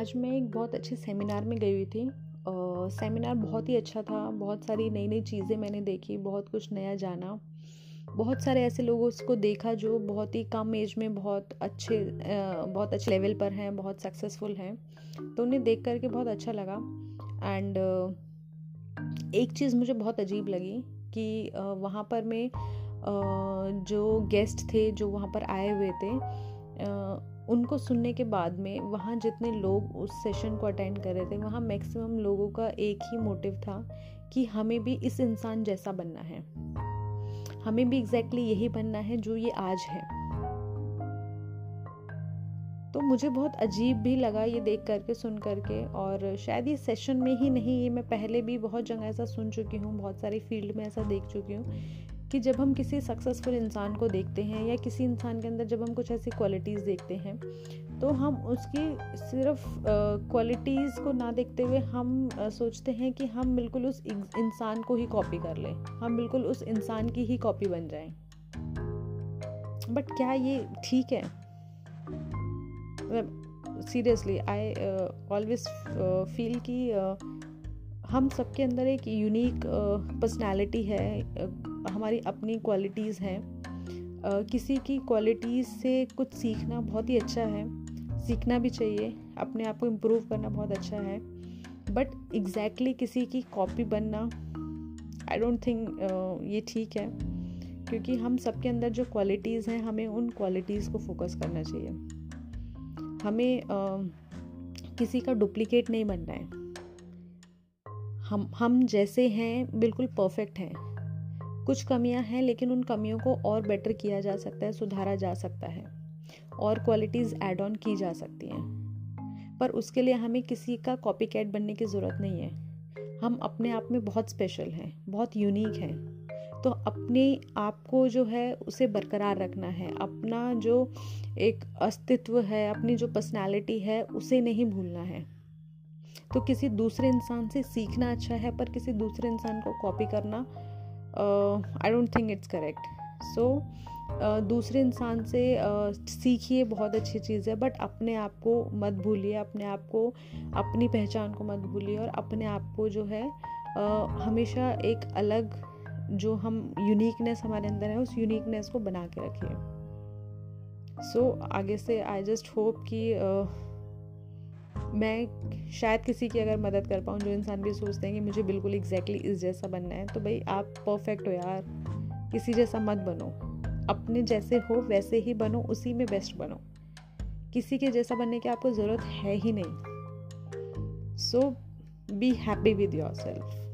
आज मैं एक बहुत अच्छे सेमिनार में गई हुई थी। सेमिनार बहुत ही अच्छा था, बहुत सारी नई नई चीज़ें मैंने देखी, बहुत कुछ नया जाना। बहुत सारे ऐसे लोग उसको देखा जो बहुत ही कम एज में बहुत अच्छे बहुत अच्छे लेवल पर हैं, बहुत सक्सेसफुल हैं। तो उन्हें देख करके बहुत अच्छा लगा। एंड एक चीज़ मुझे बहुत अजीब लगी कि वहाँ पर मैं जो गेस्ट थे, जो वहाँ पर आए हुए थे उनको सुनने के बाद में वहाँ जितने लोग उस सेशन को अटेंड कर रहे थे, वहाँ मैक्सिमम लोगों का एक ही मोटिव था कि हमें भी इस इंसान जैसा बनना है। हमें भी एग्जैक्टली exactly यही बनना है जो ये आज है। तो मुझे बहुत अजीब भी लगा ये देख करके, सुन करके और शायद ये सेशन में ही नहीं, ये मैं पहले भी बहुत जगह ऐसा सुन चुकी हूँ, बहुत सारी फ़ील्ड में ऐसा देख चुकी हूँ कि जब हम किसी सक्सेसफुल इंसान को देखते हैं या किसी इंसान के अंदर जब हम कुछ ऐसी क्वालिटीज़ देखते हैं तो हम उसकी सिर्फ़ क्वालिटीज़ को ना देखते हुए हम सोचते हैं कि हम बिल्कुल उस इंसान को ही कॉपी कर लें। हम बिल्कुल उस इंसान की ही कॉपी बन जाएँ। बट क्या ये ठीक है? सीरियसली आई ऑलवेज फील कि हम सबके अंदर एक यूनिक पर्सनालिटी है हमारी अपनी क्वालिटीज़ हैं। किसी की क्वालिटीज़ से कुछ सीखना बहुत ही अच्छा है। सीखना भी चाहिए अपने आप को इम्प्रूव करना बहुत अच्छा है। बट एग्जैक्टली exactly किसी की कॉपी बनना आई डोंट थिंक ये ठीक है। क्योंकि हम सबके अंदर जो क्वालिटीज़ हैं हमें उन क्वालिटीज़ को फोकस करना चाहिए। हमें uh, किसी का डुप्लीकेट नहीं बनना है। हम हम जैसे हैं, बिल्कुल परफेक्ट हैं। कुछ कमियाँ हैं, लेकिन उन कमियों को और बेटर किया जा सकता है, सुधारा जा सकता है। और क्वालिटीज़ एड ऑन की जा सकती हैं। पर उसके लिए हमें किसी का कॉपी कैट बनने की ज़रूरत नहीं है। हम अपने आप में बहुत स्पेशल हैं, बहुत यूनिक हैं। तो अपने आप को जो है, उसे बरकरार रखना है। अपना जो एक अस्तित्व है, अपनी जो पर्सनालिटी है, उसे नहीं भूलना है। तो किसी दूसरे इंसान से सीखना अच्छा है पर किसी दूसरे इंसान को कॉपी करना I don't think it's correct so दूसरे इंसान से uh, सीखिए बहुत अच्छी चीज़ है बट अपने आप को मत भूलिए अपने आप को अपनी पहचान को मत भूलिए और अपने आप को जो है uh, हमेशा एक अलग जो हम यूनिकनेस हमारे अंदर है उस यूनिकनेस को बना के रखिए। सो so, आगे से आई जस्ट होप कि uh, मैं शायद किसी की अगर मदद कर पाऊँ, जो इंसान भी सोचते हैं कि मुझे बिल्कुल एग्जैक्टली exactly इस जैसा बनना है तो भाई आप परफेक्ट हो यार। किसी जैसा मत बनो। अपने जैसे हो, वैसे ही बनो, उसी में बेस्ट बनो। किसी के जैसा बनने की आपको ज़रूरत है ही नहीं। So be happy with yourself